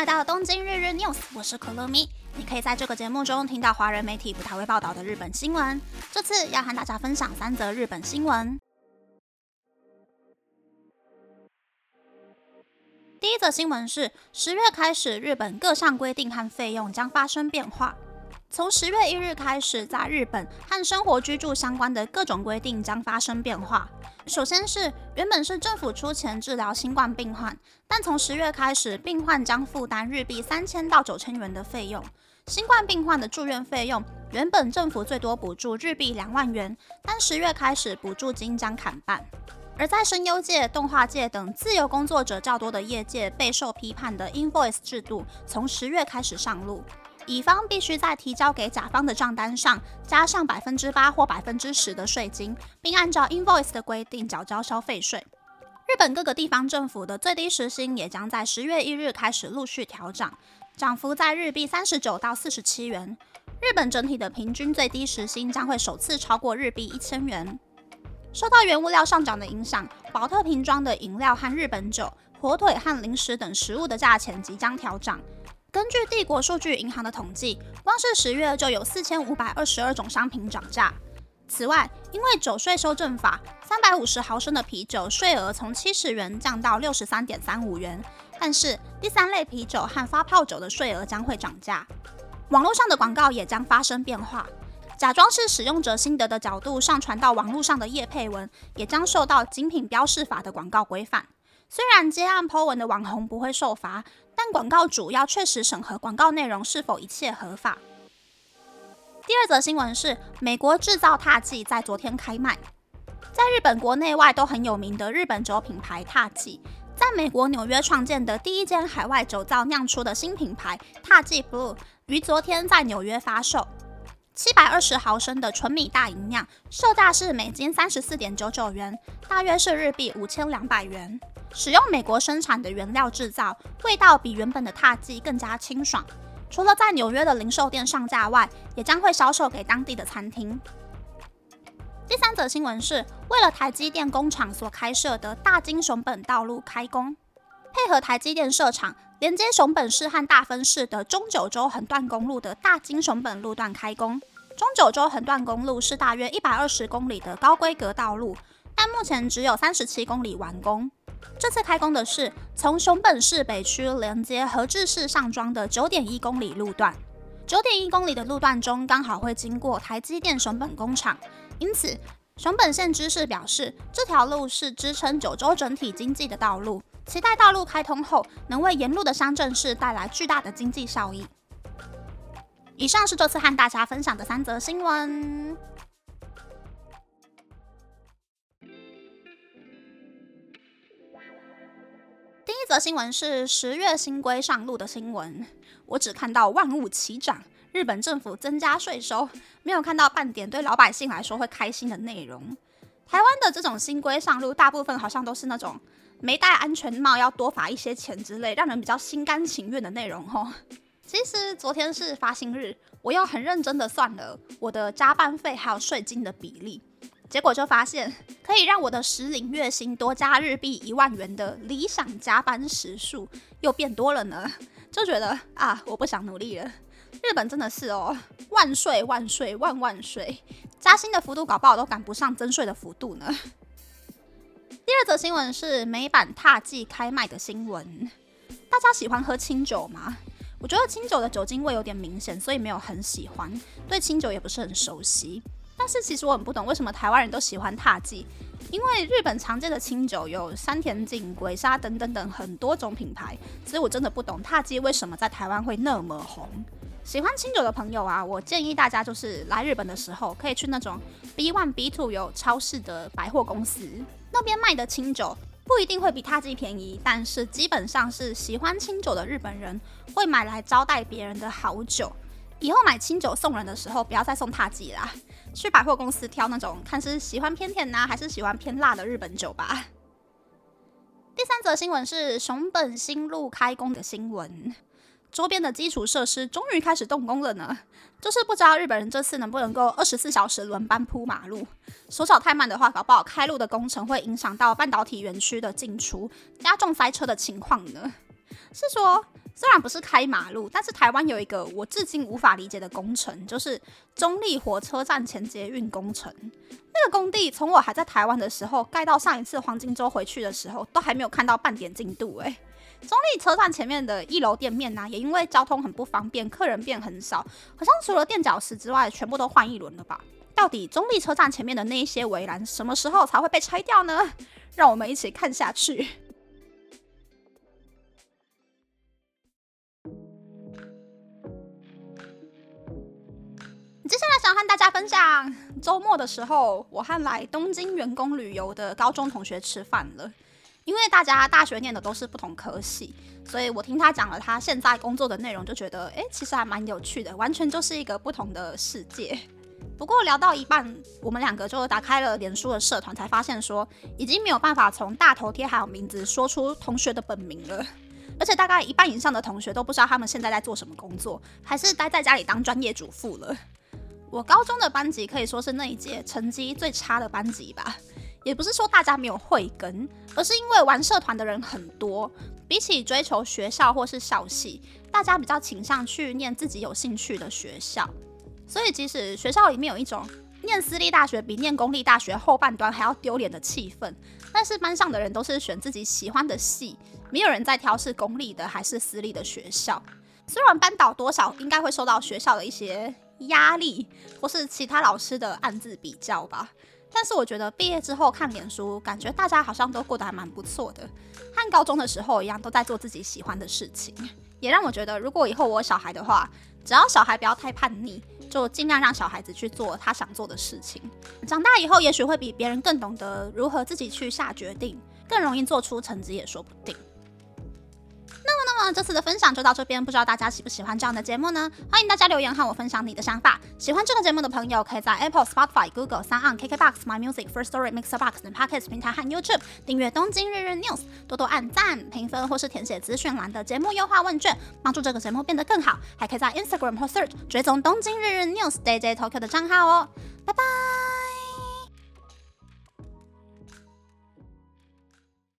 来到东京日日 news，我是可乐咪。你可以在这个节目中听到华人媒体不太会报道的日本新闻。这次要和大家分享三则日本新闻。第一则新闻是，十月开始，日本各项规定和费用将发生变化。从十月一日开始，在日本和生活居住相关的各种规定将发生变化。首先是原本是政府出钱治疗新冠病患，但从十月开始，病患将负担日币三千到九千元的费用。新冠病患的住院费用原本政府最多补助日币两万元，但十月开始补助金将砍半。而在声优界、动画界等自由工作者较多的业界，备受批判的 invoice 制度从十月开始上路。乙方必须在提交给甲方的账单上加上百分之八或百分之十的税金，并按照 invoice 的规定缴交消费税。日本各个地方政府的最低时薪也将在十月一日开始陆续调整，涨幅在日币三十九到四十七元。日本整体的平均最低时薪将会首次超过日币一千元。受到原物料上涨的影响，宝特瓶装的饮料和日本酒、火腿和零食等食物的价钱即将调涨。根据帝国数据银行的统计，光是十月就有四千五百二十二种商品涨价。此外，因为酒税修正法，三百五十毫升的啤酒税额从七十元降到六十三点三五元。但是，第三类啤酒和发泡酒的税额将会涨价。网络上的广告也将发生变化，假装是使用者心得的角度上传到网络上的叶配文，也将受到精品标示法的广告规范。虽然接案 Po 文的网红不会受罚，但广告主要确实审核广告内容是否一切合法。第二则新闻是，美国制造踏剂在昨天开卖，在日本国内外都很有名的日本酒品牌踏剂，在美国纽约创建的第一间海外酒造酿出的新品牌踏剂 Blue，于昨天在纽约发售。七百二十毫升的纯米大吟酿，售价是每斤三十四点九九元，大约是日币五千两百元。使用美国生产的原料制造，味道比原本的踏剂更加清爽。除了在纽约的零售店上架外，也将会销售给当地的餐厅。第三则新闻是，为了台积电工厂所开设的大金熊本道路开工，配合台积电设厂。连接熊本市和大分市的中九州横断公路的大金熊本路段开工。中九州横断公路是大约一百二十公里的高规格道路，但目前只有三十七公里完工。这次开工的是从熊本市北区连接和志市上庄的九点一公里路段。九点一公里的路段中刚好会经过台积电熊本工厂，因此熊本县知事表示，这条路是支撑九州整体经济的道路。期待道路开通后，能为沿路的乡镇市带来巨大的经济效益。以上是这次和大家分享的三则新闻。第一则新闻是十月新规上路的新闻，我只看到万物齐涨，日本政府增加税收，没有看到半点对老百姓来说会开心的内容。台湾的这种新规上路，大部分好像都是那种。没戴安全帽要多罚一些钱之类，让人比较心甘情愿的内容吼。其实昨天是发薪日，我又很认真的算了我的加班费还有税金的比例，结果就发现可以让我的实领月薪多加日币一万元的理想加班时数又变多了呢，就觉得啊，我不想努力了。日本真的是哦，万岁万岁万万岁，加薪的幅度搞不好都赶不上增税的幅度呢。第二则新闻是美版踏剂开卖的新闻。大家喜欢喝清酒吗？我觉得清酒的酒精味有点明显，所以没有很喜欢，对清酒也不是很熟悉。但是其实我很不懂为什么台湾人都喜欢踏剂，因为日本常见的清酒有山田锦、鬼沙等等等很多种品牌，所以我真的不懂踏剂为什么在台湾会那么红。喜欢清酒的朋友啊，我建议大家就是来日本的时候，可以去那种 B One、B Two 有超市的百货公司。那边卖的清酒不一定会比踏剂便宜，但是基本上是喜欢清酒的日本人会买来招待别人的好酒。以后买清酒送人的时候，不要再送踏剂啦，去百货公司挑那种看是喜欢偏甜呐，还是喜欢偏辣的日本酒吧。第三则新闻是熊本新路开工的新闻。周边的基础设施终于开始动工了呢，就是不知道日本人这次能不能够二十四小时轮班铺马路。手脚太慢的话，搞不好开路的工程会影响到半导体园区的进出，加重塞车的情况呢。是说虽然不是开马路，但是台湾有一个我至今无法理解的工程，就是中立火车站前捷运工程。那个工地从我还在台湾的时候盖到上一次黄金周回去的时候，都还没有看到半点进度。诶，中立车站前面的一楼店面呢，也因为交通很不方便，客人变很少，好像除了垫脚石之外，全部都换一轮了吧？到底中立车站前面的那一些围栏，什么时候才会被拆掉呢？让我们一起看下去。接下来想和大家分享，周末的时候，我和来东京员工旅游的高中同学吃饭了。因为大家大学念的都是不同科系，所以我听他讲了他现在工作的内容，就觉得，哎，其实还蛮有趣的，完全就是一个不同的世界。不过聊到一半，我们两个就打开了脸书的社团，才发现说，已经没有办法从大头贴还有名字说出同学的本名了，而且大概一半以上的同学都不知道他们现在在做什么工作，还是待在家里当专业主妇了。我高中的班级可以说是那一届成绩最差的班级吧，也不是说大家没有慧根，而是因为玩社团的人很多，比起追求学校或是校系，大家比较倾向去念自己有兴趣的学校。所以即使学校里面有一种念私立大学比念公立大学后半端还要丢脸的气氛，但是班上的人都是选自己喜欢的系，没有人在挑是公立的还是私立的学校。虽然班导多少应该会受到学校的一些。压力或是其他老师的暗自比较吧，但是我觉得毕业之后看脸书，感觉大家好像都过得还蛮不错的，和高中的时候一样，都在做自己喜欢的事情，也让我觉得，如果以后我有小孩的话，只要小孩不要太叛逆，就尽量让小孩子去做他想做的事情，长大以后也许会比别人更懂得如何自己去下决定，更容易做出成绩也说不定。这次的分享就到这边，不知道大家喜不喜欢这样的节目呢？欢迎大家留言和我分享你的想法。喜欢这个节目的朋友，可以在 Apple、Spotify、Google、三 on KKBox、My Music、First Story、Mixer Box 等 Podcast 平台和 YouTube 订阅《东京日日 News》，多多按赞、评分或是填写资讯栏的节目优化问卷，帮助这个节目变得更好。还可以在 Instagram 或 Search 追踪《东京日日 News》DJ Tokyo 的账号哦。拜拜。